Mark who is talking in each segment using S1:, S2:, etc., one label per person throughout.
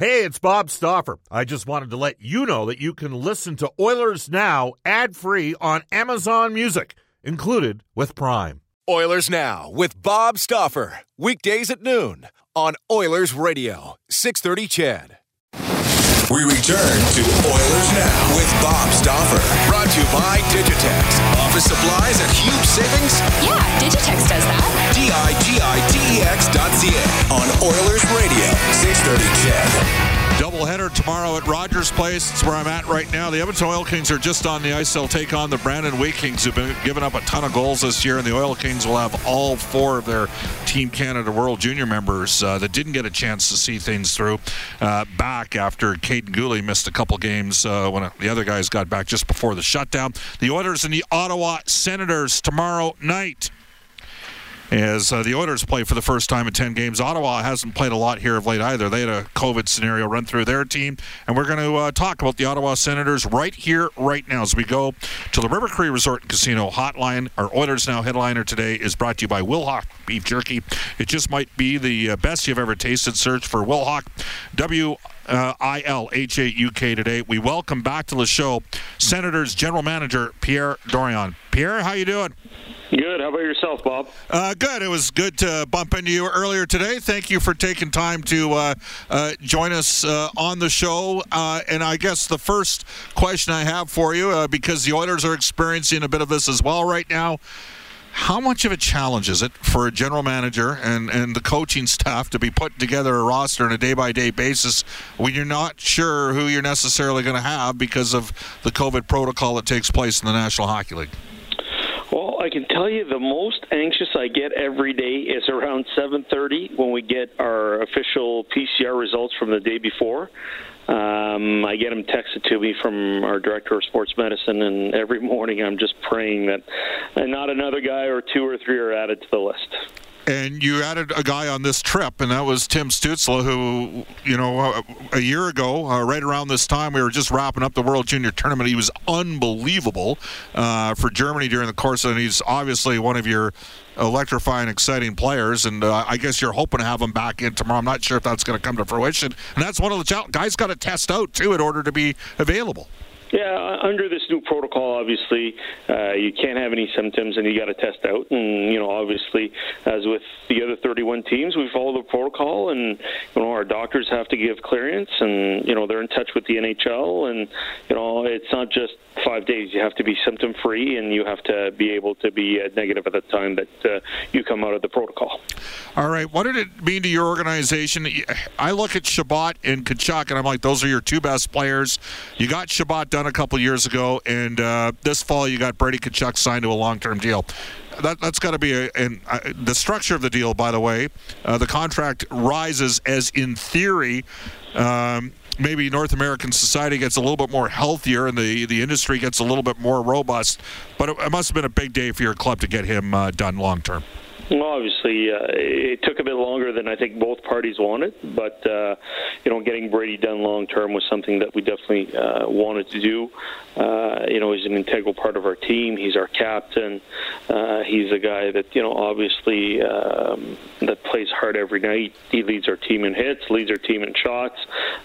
S1: Hey, it's Bob Stauffer. I just wanted to let you know that you can listen to Oilers Now ad free on Amazon Music, included with Prime.
S2: Oilers Now with Bob Stauffer. Weekdays at noon on Oilers Radio, 630 CHED. We return to Oilers Now with Bob Stauffer. Brought to you by Digitex. Office supplies at huge savings?
S3: Yeah, Digitex does that.
S2: D-I-G-I-T-E-X dot C-A on Oilers Radio, 630 CHED.
S4: Doubleheader tomorrow at Rogers Place. It's where I'm at right now. The Edmonton Oil Kings are just on the ice. They'll take on the Brandon Wheat Kings, who've been giving up a ton of goals this year. And the Oil Kings will have all four of their Team Canada World Junior members uh, that didn't get a chance to see things through uh, back after Kaiden Guhle missed a couple games uh, when the other guys got back just before the shutdown. The Oilers and the Ottawa Senators tomorrow night as uh, the Oilers play for the first time in 10 games. Ottawa hasn't played a lot here of late either. They had a COVID scenario run through their team, and we're going to uh, talk about the Ottawa Senators right here, right now, as we go to the River Cree Resort and Casino Hotline. Our Oilers Now headliner today is brought to you by Wilhauk Beef Jerky. It just might be the uh, best you've ever tasted. Search for Wilhauk. W uh, I L H A U K today. We welcome back to the show Senators General Manager Pierre Dorion. Pierre, how you doing?
S5: Good. How about yourself, Bob?
S4: Uh, good. It was good to bump into you earlier today. Thank you for taking time to uh, uh, join us uh, on the show. Uh, and I guess the first question I have for you, uh, because the Oilers are experiencing a bit of this as well right now. How much of a challenge is it for a general manager and, and the coaching staff to be putting together a roster on a day by day basis when you're not sure who you're necessarily going to have because of the COVID protocol that takes place in the National Hockey League?
S5: Tell you the most anxious I get every day is around 7:30 when we get our official PCR results from the day before. Um, I get them texted to me from our director of sports medicine, and every morning I'm just praying that not another guy or two or three are added to the list
S4: and you added a guy on this trip, and that was Tim Stützle, who, you know, a year ago, uh, right around this time, we were just wrapping up the World Junior Tournament. He was unbelievable uh, for Germany during the course, and he's obviously one of your electrifying, exciting players. And uh, I guess you're hoping to have him back in tomorrow. I'm not sure if that's going to come to fruition, and that's one of the challenges. guys got to test out too in order to be available.
S5: Yeah, under this new protocol, obviously, uh, you can't have any symptoms, and you got to test out. And you know, obviously, as with the other 31 teams, we follow the protocol, and you know, our doctors have to give clearance, and you know, they're in touch with the NHL, and you know, it's not just five days. You have to be symptom free, and you have to be able to be uh, negative at the time that uh, you come out of the protocol.
S4: All right, what did it mean to your organization? I look at Chabot and Tkachuk, and I'm like, those are your two best players. You got Chabot done a couple years ago, and uh, this fall you got Brady Tkachuk signed to a long-term deal. That, has got to be a, and uh, the structure of the deal. By the way, uh, the contract rises as in theory. Um, maybe North American society gets a little bit more healthier and the, the industry gets a little bit more robust. But it, it must have been a big day for your club to get him uh, done long term.
S5: Well, obviously, uh, it took a bit longer than I think both parties wanted, but uh, you know, getting Brady done long term was something that we definitely uh, wanted to do. Uh, you know, he's an integral part of our team. He's our captain. Uh, he's a guy that you know, obviously, um, that plays hard every night. He leads our team in hits, leads our team in shots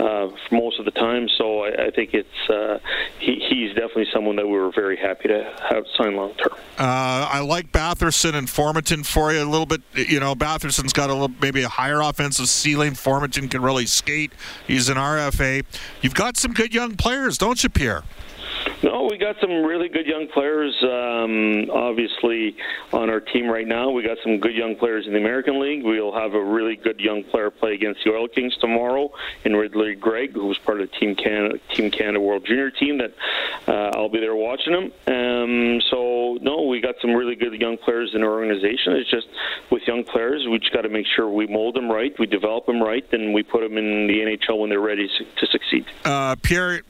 S5: uh, for most of the time. So I, I think it's uh, he, he's definitely someone that we were very happy to have sign long term.
S4: Uh, I like Batherson and Formenton for you a little bit. You know, Batherson's got a little maybe a higher offensive ceiling. Formenton can really skate. He's an RFA. You've got some good young players, don't you, Pierre?
S5: No, we got some really good young players. Um, obviously, on our team right now, we got some good young players in the American League. We'll have a really good young player play against the Oil Kings tomorrow in Ridley Greig, who was part of the Team Canada, team Canada World Junior team. That uh, I'll be there watching them. Um, so no, we got some really good young players in our organization. It's just with young players, we just got to make sure we mold them right, we develop them right, and we put them in the NHL when they're ready to succeed.
S4: Uh, Pierre,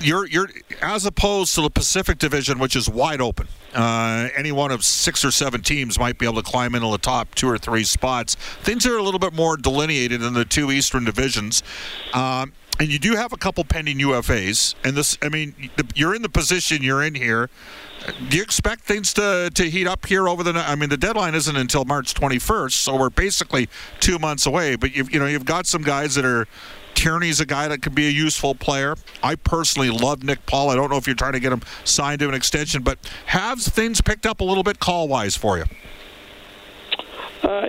S4: you're you're as a opposed to the Pacific Division, which is wide open. Uh, any one of six or seven teams might be able to climb into the top two or three spots. Things are a little bit more delineated in the two Eastern divisions. Um, and you do have a couple pending UFAs, and this, I mean, you're in the position you're in here. Do you expect things to, to heat up here over the? I mean, the deadline isn't until March 21st, so we're basically two months away. But you've you know you've got some guys that are Tierney's a guy that could be a useful player. I personally love Nick Paul. I don't know if you're trying to get him signed to an extension, but have things picked up a little bit call wise for you?
S5: Uh,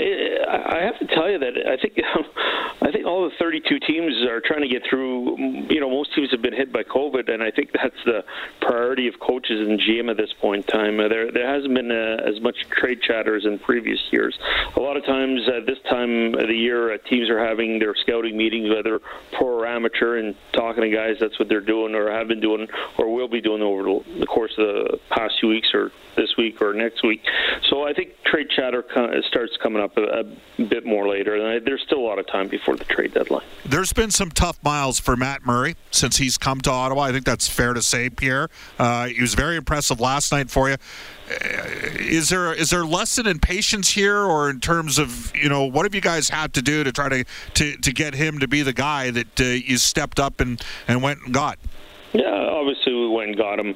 S5: I have to tell you that I think I think all the 32 teams are trying to get through. You know, most teams have been hit by COVID, and I think that's the priority of coaches and GM at this point in time. Uh, there there hasn't been uh, as much trade chatter as in previous years. A lot of times at this time of the year, uh, teams are having their scouting meetings, whether pro or amateur, and talking to guys. That's what they're doing, or have been doing, or will be doing over the course of the past few weeks, or this week or next week. So I think trade chatter starts coming up a, a bit more later. And there's still a lot of time before the trade deadline.
S4: There's been some tough miles for Matt Murray since he's come to Ottawa. I think that's fair to say, Pierre. Uh, he was very impressive last night for you. Uh, is there is there lesson in patience here, or in terms of you know what have you guys had to do to try to to, to get him to be the guy that uh, you stepped up and, and went and got?
S5: Yeah, obviously we went and got him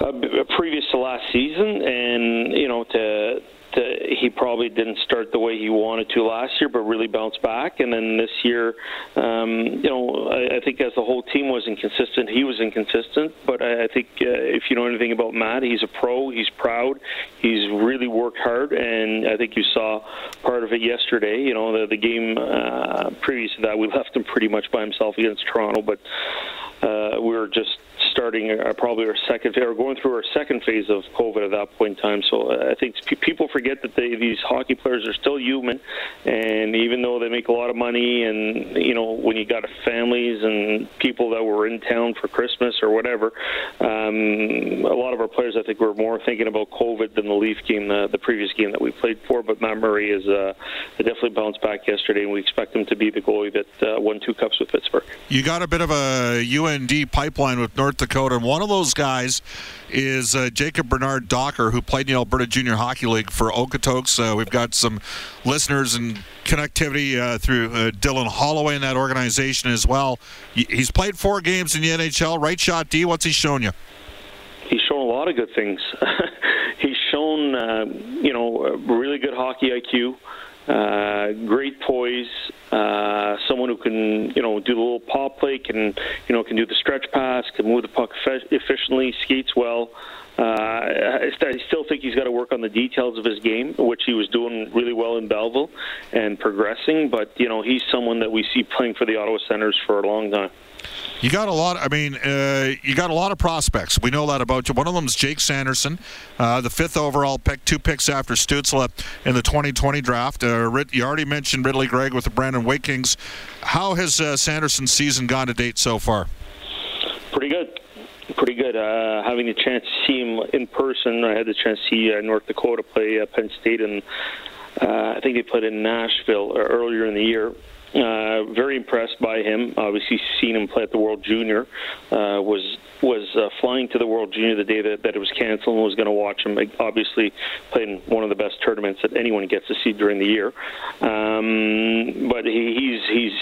S5: uh, previous to last season, and you know to to, he probably didn't start the way he wanted to last year, but really bounced back. And then this year, um, you know, I, I think as the whole team was inconsistent, he was inconsistent. But I, I think uh, if you know anything about Matt, he's a pro. He's proud. He's really worked hard, and I think you saw part of it yesterday. You know, the, the game uh, previous to that, we left him pretty much by himself against Toronto, but uh, we were just starting uh, probably our second or going through our second phase of COVID at that point in time. So uh, I think people forget that they, these hockey players are still human, and even though they make a lot of money, and you know when you got families and people that were in town for Christmas or whatever, um, a lot of our players I think were more thinking about COVID than the Leaf game, the, the previous game that we played for. But Matt Murray is uh, definitely bounced back yesterday, and we expect him to be the goalie that uh, won two cups with Pittsburgh.
S4: You got a bit of a UND pipeline with North Dakota, and one of those guys is uh, Jacob Bernard Docker, who played in the Alberta Junior Hockey League for Okotoks. Uh, we've got some listeners and connectivity uh, through uh, Dylan Holloway in that organization as well. He's played four games in the NHL. Right shot D. What's he shown you?
S5: He's shown a lot of good things. He's shown, uh, you know, really good hockey IQ. Uh, great poise, uh, someone who can, you know, do the little paw play, can, you know, can do the stretch pass, can move the puck efficiently, skates well. Uh, I still think he's got to work on the details of his game, which he was doing really well in Belleville and progressing. But you know, he's someone that we see playing for the Ottawa Senators for a long time.
S4: You got a lot. I mean, uh, you got a lot of prospects. We know that about you. One of them is Jake Sanderson, uh, the fifth overall pick, two picks after Stützle in the 2020 draft. Uh, you already mentioned Ridley Greig with the Brandon Wheat Kings. How has uh, Sanderson's season gone to date so far?
S5: Good. Uh, having the chance to see him in person, I had the chance to see uh, North Dakota play uh, Penn State, and uh, I think they played in Nashville uh, earlier in the year. Uh, very impressed by him. Obviously, seen him play at the World Junior. Uh, was was uh, flying to the World Junior the day that, that it was canceled and was going to watch him. Obviously, playing one of the best tournaments that anyone gets to see during the year. Um, but he, he's he's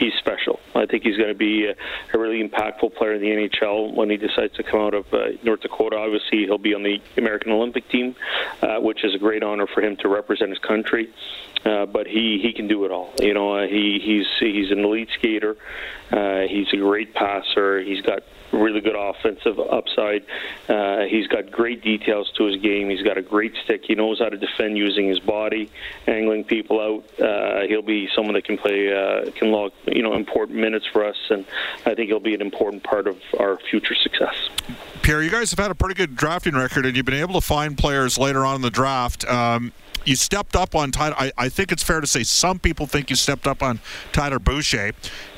S5: he's special. I think he's going to be a, a, really impactful player in the NHL when he decides to come out of uh, North Dakota. Obviously, he'll be on the American Olympic team, uh, which is a great honor for him to represent his country. Uh, but he he can do it all. You know, uh, he he's he's an elite skater. Uh, he's a great passer. He's got really good offensive upside. Uh, he's got great details to his game. He's got a great stick. He knows how to defend using his body, angling people out. Uh, he'll be someone that can play, uh, can log, you know, important minutes for us, and I think he'll be an important part of our future success.
S4: Pierre, you guys have had a pretty good drafting record, and you've been able to find players later on in the draft. Um, you stepped up on Tyler. I, I, think it's fair to say some people think you stepped up on Tyler Boucher,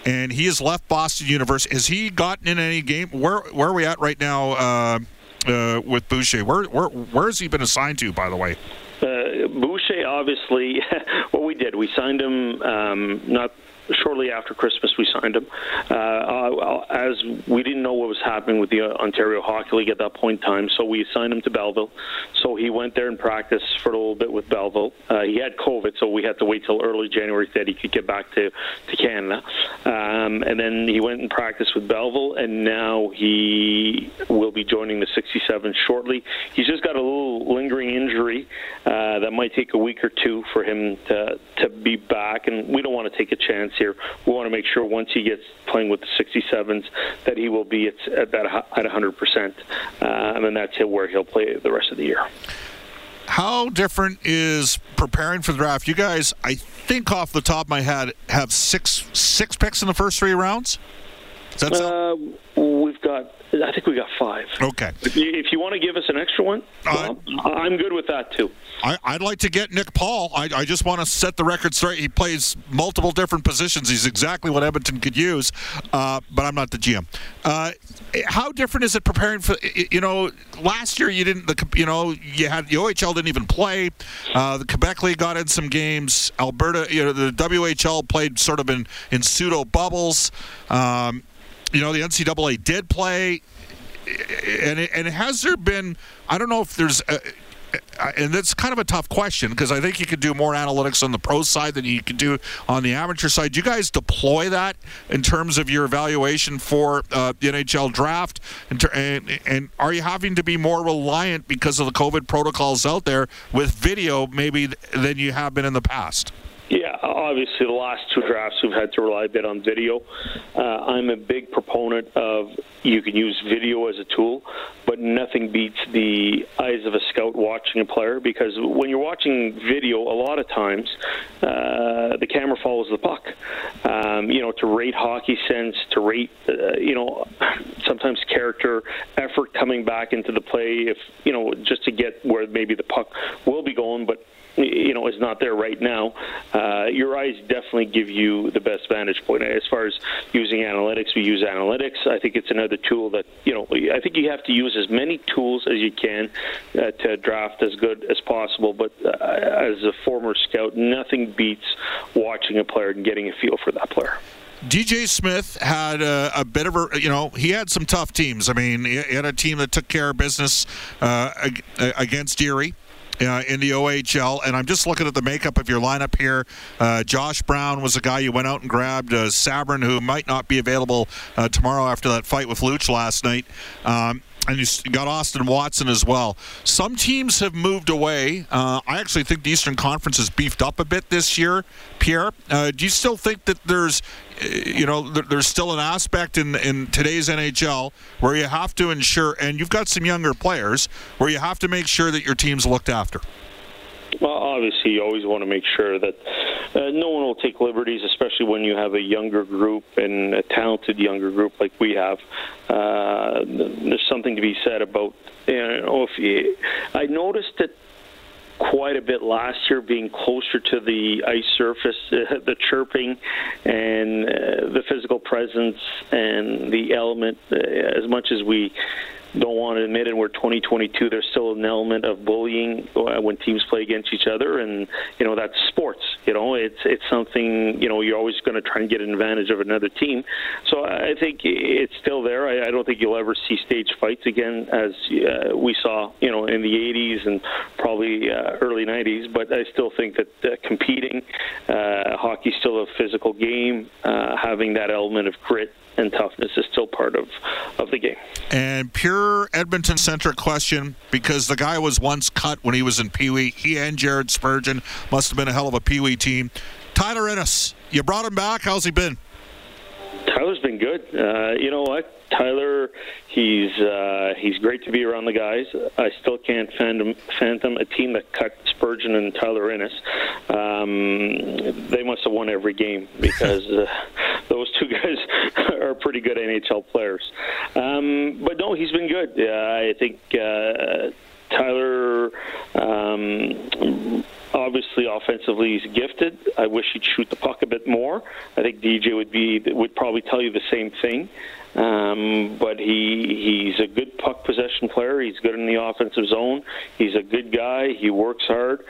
S4: and he has left Boston University. Has he gotten in any game? Where where are we at right now uh, uh, with Boucher? Where where where has he been assigned to? By the way.
S5: Uh, Boucher, obviously, what we did, we signed him um, not shortly after Christmas, we signed him. Uh, uh, as we didn't know what was happening with the Ontario Hockey League at that point in time, so we signed him to Belleville. So he went there and practiced for a little bit with Belleville. Uh, he had COVID, so we had to wait till early January that he could get back to, to Canada. Um, and then he went and practiced with Belleville, and now he will be joining the 67 shortly. He's just got a little lingering injury uh, that might take a week or two for him to, to be back, and we don't want to take a chance chance here. We want to make sure once he gets playing with the 67s that he will be at, at that at 100 percent, uh, and then that's where he'll play the rest of the year.
S4: How different is preparing for the draft? You guys, I think off the top of my head, have six six picks in the first three rounds.
S5: Uh, we've got, I think we got five.
S4: Okay.
S5: If you, if you want to give us an extra one, uh, well, I'm good with that too.
S4: I, would like to get Nick Paul. I, I, just want to set the record straight. He plays multiple different positions. He's exactly what Edmonton could use, uh, but I'm not the GM. Uh, how different is it preparing for? You know, last year you didn't. The you know you had the OHL didn't even play. Uh, the Quebec League got in some games. Alberta, you know, the WHL played sort of in in pseudo bubbles. Um, you know, the NCAA did play, and and has there been? I don't know if there's. A, and that's kind of a tough question because I think you could do more analytics on the pro side than you could do on the amateur side. Do you guys deploy that in terms of your evaluation for uh, the NHL draft? And, and, and, are you having to be more reliant because of the COVID protocols out there with video maybe than you have been in the past?
S5: Yeah, obviously the last two drafts we've had to rely a bit on video. Uh, I'm a big proponent of you can use video as a tool, but nothing beats the eyes of a scout watching a player because when you're watching video, a lot of times uh, the camera follows the puck. Um, you know, to rate hockey sense, to rate, uh, you know, sometimes character, effort coming back into the play, if you know, just to get where maybe the puck will be going, but you know is not there right now, uh, your eyes definitely give you the best vantage point. As far as using analytics, we use analytics. I think it's another tool that you know. I think you have to use as many tools as you can uh, to draft as good as possible. But uh, as a former scout, nothing beats watching a player and getting a feel for that player.
S4: DJ Smith had a, a, bit of a, you know, he had some tough teams. I mean, he had a team that took care of business uh, against Erie uh, in the OHL. And I'm just looking at the makeup of your lineup here. Uh, Josh Brown was a guy you went out and grabbed. Uh, Sabourin, who might not be available uh, tomorrow after that fight with Luch last night. Um, and you got Austin Watson as well. Some teams have moved away. Uh, I actually think the Eastern Conference has beefed up a bit this year. Pierre, uh, do you still think that there's, uh, you know, there's still an aspect in in today's NHL where you have to ensure, and you've got some younger players where you have to make sure that your team's looked after.
S5: Well, obviously, you always want to make sure that uh, no one will take liberties, especially when you have a younger group and a talented younger group like we have. Uh, there's something to be said about, you know, if you, I noticed that quite a bit last year, being closer to the ice surface, uh, the chirping, and uh, the physical presence, and the element. Uh, as much as we don't want to admit it. We're 2022. There's still an element of bullying uh, when teams play against each other, and you know that's sports. You know, it's it's something you know you're always going to try and get an advantage of another team. So I think it's still there. I, I don't think you'll ever see stage fights again as uh, we saw, you know, in the 80s and probably uh, early 90s. But I still think that uh, competing, uh, hockey's still a physical game. Uh, having that element of grit and toughness is still part of, of the game.
S4: And Edmonton centric question because the guy was once cut when he was in Pee Wee. He and Jared Spurgeon must have been a hell of a Pee Wee team. Tyler Ennis, you brought him back. How's he been?
S5: Tyler's been good. Uh, you know what? Tyler, he's uh, he's great to be around the guys. I still can't phantom, phantom a team that cut Spurgeon and Tyler Ennis. Um, they must have won every game because uh, those two guys are pretty good NHL players. Um, but no, he's been good. Uh, I think uh, Tyler. Um, obviously offensively he's gifted. I wish he'd shoot the puck a bit more. I think DJ would be would probably tell you the same thing. Um, but he he's a good puck possession player. He's good in the offensive zone. He's a good guy. He works hard.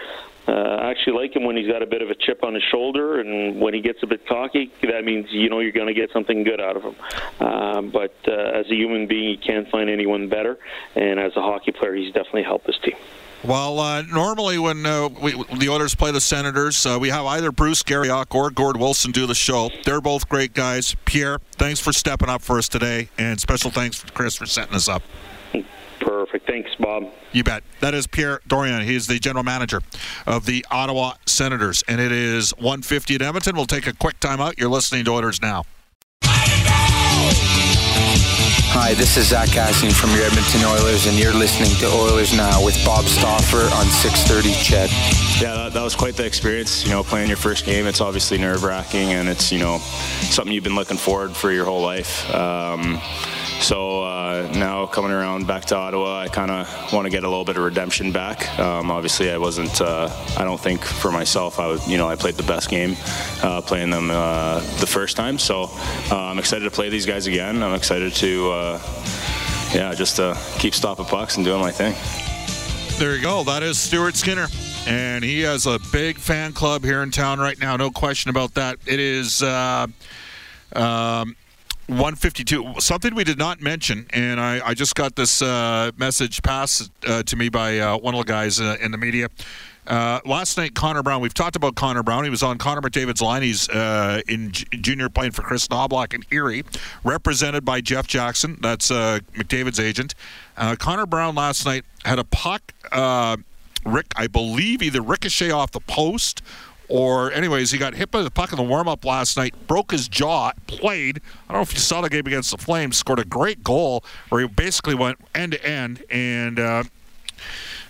S5: Uh, I actually like him when he's got a bit of a chip on his shoulder, and when he gets a bit cocky, that means you know you're going to get something good out of him. Um, but uh, as a human being, you can't find anyone better, and as a hockey player, he's definitely helped this team.
S4: Well, uh, normally when uh, we, the Oilers play the Senators, uh, we have either Bruce Garrioch or Gord Wilson do the show. They're both great guys. Pierre, thanks for stepping up for us today, and special thanks to Chris for setting us up.
S5: Perfect. Thanks, Bob.
S4: You bet. That is Pierre Dorion. He's the general manager of the Ottawa Senators. And it is 150 at Edmonton. We'll take a quick timeout. You're listening to Oilers Now.
S6: Hi, this is Zach Kassian from your Edmonton Oilers, and you're listening to Oilers Now with Bob Stauffer on 630 CHED.
S7: Yeah, that, that was quite the experience. You know, playing your first game, it's obviously nerve wracking, and it's, you know, something you've been looking forward for your whole life. Um, so uh, now coming around back to Ottawa, I kind of want to get a little bit of redemption back. Um, obviously, I wasn't. Uh, I don't think for myself, I. You know, I played the best game uh, playing them uh, the first time. So uh, I'm excited to play these guys again. I'm excited to, uh, yeah, just keep stopping pucks and doing my thing.
S4: There you go. That is Stuart Skinner. And he has a big fan club here in town right now. No question about that. It is. Um, 152. Something we did not mention, and I, I just got this uh, message passed uh, to me by uh, one of the guys uh, in the media. Uh, last night, Connor Brown. We've talked about Connor Brown. He was on Connor McDavid's line. He's uh, in J- junior playing for Chris Knoblauch in Erie, represented by Jeff Jackson. That's McDavid's agent. Connor Brown last night had a puck. Rick, I believe, either ricochet off the post or anyways, he got hit by the puck in the warm-up last night, broke his jaw, played. I don't know if you saw the game against the Flames, scored a great goal where he basically went end to end. And uh,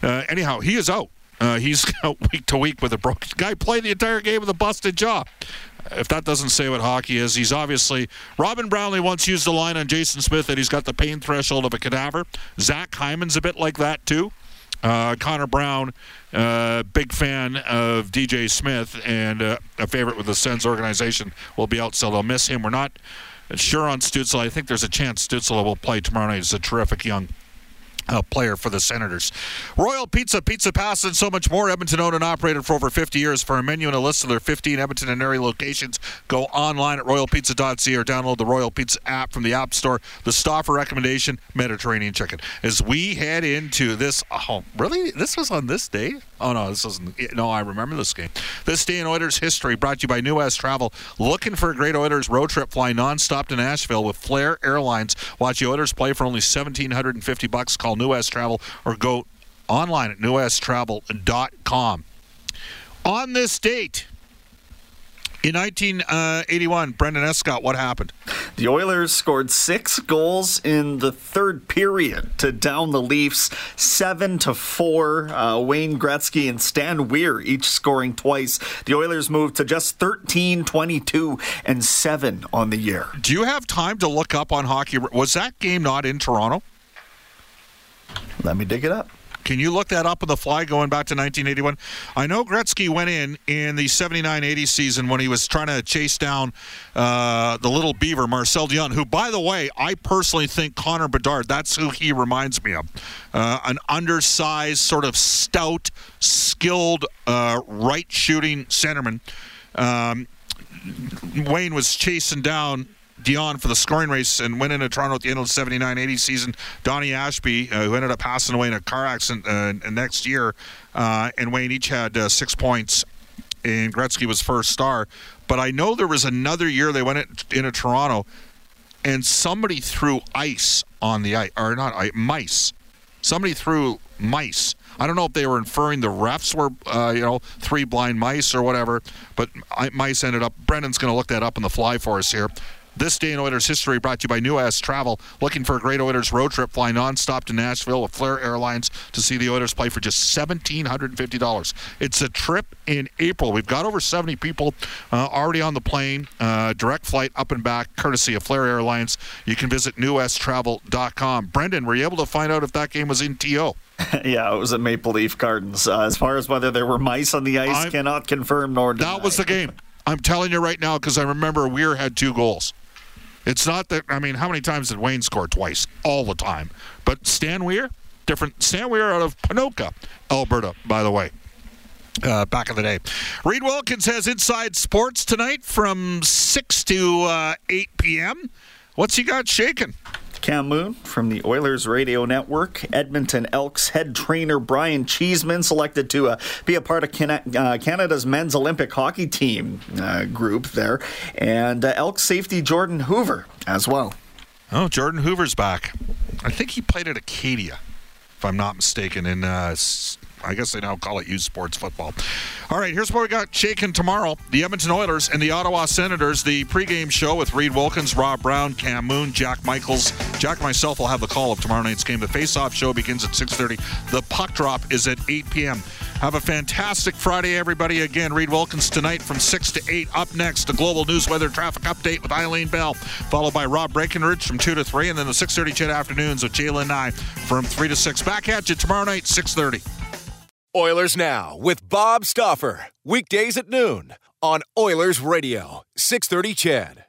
S4: uh, anyhow, he is out. Uh, he's out week to week with a broken guy. Played the entire game with a busted jaw. If that doesn't say what hockey is, he's obviously. Robin Brownlee once used the line on Jason Smith that he's got the pain threshold of a cadaver. Zach Hyman's a bit like that too. Uh, Connor Brown, uh, big fan of DJ Smith and uh, a favorite with the Sens organization, will be out, so they'll miss him. We're not sure on Stützle. I think there's a chance Stützle will play tomorrow night. He's a terrific young uh, player for the Senators. Royal Pizza, Pizza Pass, and so much more. Edmonton owned and operated for over 50 years. For a menu and a list of their 15 Edmonton and area locations, go online at royalpizza.ca or download the Royal Pizza app from the App Store. The Stauffer recommendation, Mediterranean chicken. As we head into this, oh, really? This was on this day? Oh, no, this wasn't. No, I remember this game. This day in Oilers history brought to you by New West Travel. Looking for a great Oilers road trip? Fly nonstop to Nashville with Flair Airlines. Watch the Oilers play for only 1750 bucks. Call New West Travel or go online at newwesttravel.com. On this date, in 1981, Brendan Escott, what happened?
S8: The Oilers scored six goals in the third period to down the Leafs seven to four. Uh, Wayne Gretzky and Stan Weir each scoring twice. The Oilers moved to just 13, 22, and seven on the year.
S4: Do you have time to look up on hockey? Was that game not in Toronto?
S8: Let me dig it up.
S4: Can you look that up on the fly going back to 1981? I know Gretzky went in in the 79 80 season when he was trying to chase down uh, the little beaver, Marcel Dionne, who, by the way, I personally think Connor Bedard, that's who he reminds me of. Uh, an undersized, sort of stout, skilled, uh, right shooting centerman. Um, Wayne was chasing down Dionne for the scoring race and went into Toronto at the end of the 79 80 season. Donnie Ashby, uh, who ended up passing away in a car accident uh, next year, uh, and Wayne each had uh, six points, and Gretzky was first star. But I know there was another year they went into Toronto, and somebody threw ice on the ice, or not ice, mice. Somebody threw mice. I don't know if they were inferring the refs were, uh, you know, three blind mice or whatever, but mice ended up. Brendan's going to look that up on the fly for us here. This day in Oilers history brought to you by New West Travel. Looking for a great Oilers road trip, fly nonstop to Nashville with Flair Airlines to see the Oilers play for just $1,750. It's a trip in April. We've got over 70 people uh, already on the plane. Uh, direct flight up and back, courtesy of Flair Airlines. You can visit newwesttravel.com. Brendan, were you able to find out if that game was in TO?
S8: yeah, it was at Maple Leaf Gardens. Uh, as far as whether there were mice on the ice, I'm, cannot confirm nor deny.
S4: That was the game. I'm telling you right now because I remember Weir had two goals. It's not that I mean, how many times did Wayne score twice? All the time. But Stan Weir, different. Stan Weir out of Ponoka, Alberta, by the way. Uh, back in the day. Reed Wilkins has Inside Sports tonight from 6 to uh, 8 p.m. What's he got shaking?
S8: Cam Moon from the Oilers Radio Network. Edmonton Elks head trainer Brian Cheeseman selected to uh, be a part of uh, Canada's men's Olympic hockey team uh, group there. And uh, Elks safety Jordan Hoover as well.
S4: Oh, Jordan Hoover's back. I think he played at Acadia, if I'm not mistaken, in uh, I guess they now call it U Sports football. All right, here's what we got shaking tomorrow. The Edmonton Oilers and the Ottawa Senators, the pregame show with Reed Wilkins, Rob Brown, Cam Moon, Jack Michaels. Jack and myself will have the call of tomorrow night's game. The face-off show begins at 6.30. The puck drop is at 8 p.m. Have a fantastic Friday, everybody. Again, Reed Wilkins tonight from 6 to 8. Up next, the Global News Weather Traffic Update with Eileen Bell, followed by Rob Breckenridge from 2 to 3, and then the 6.30 CHED Afternoons with Jalen Nye from 3 to 6. Back at you tomorrow night, 6.30.
S2: Oilers Now with Bob Stauffer. Weekdays at noon on Oilers Radio, 630 CHED.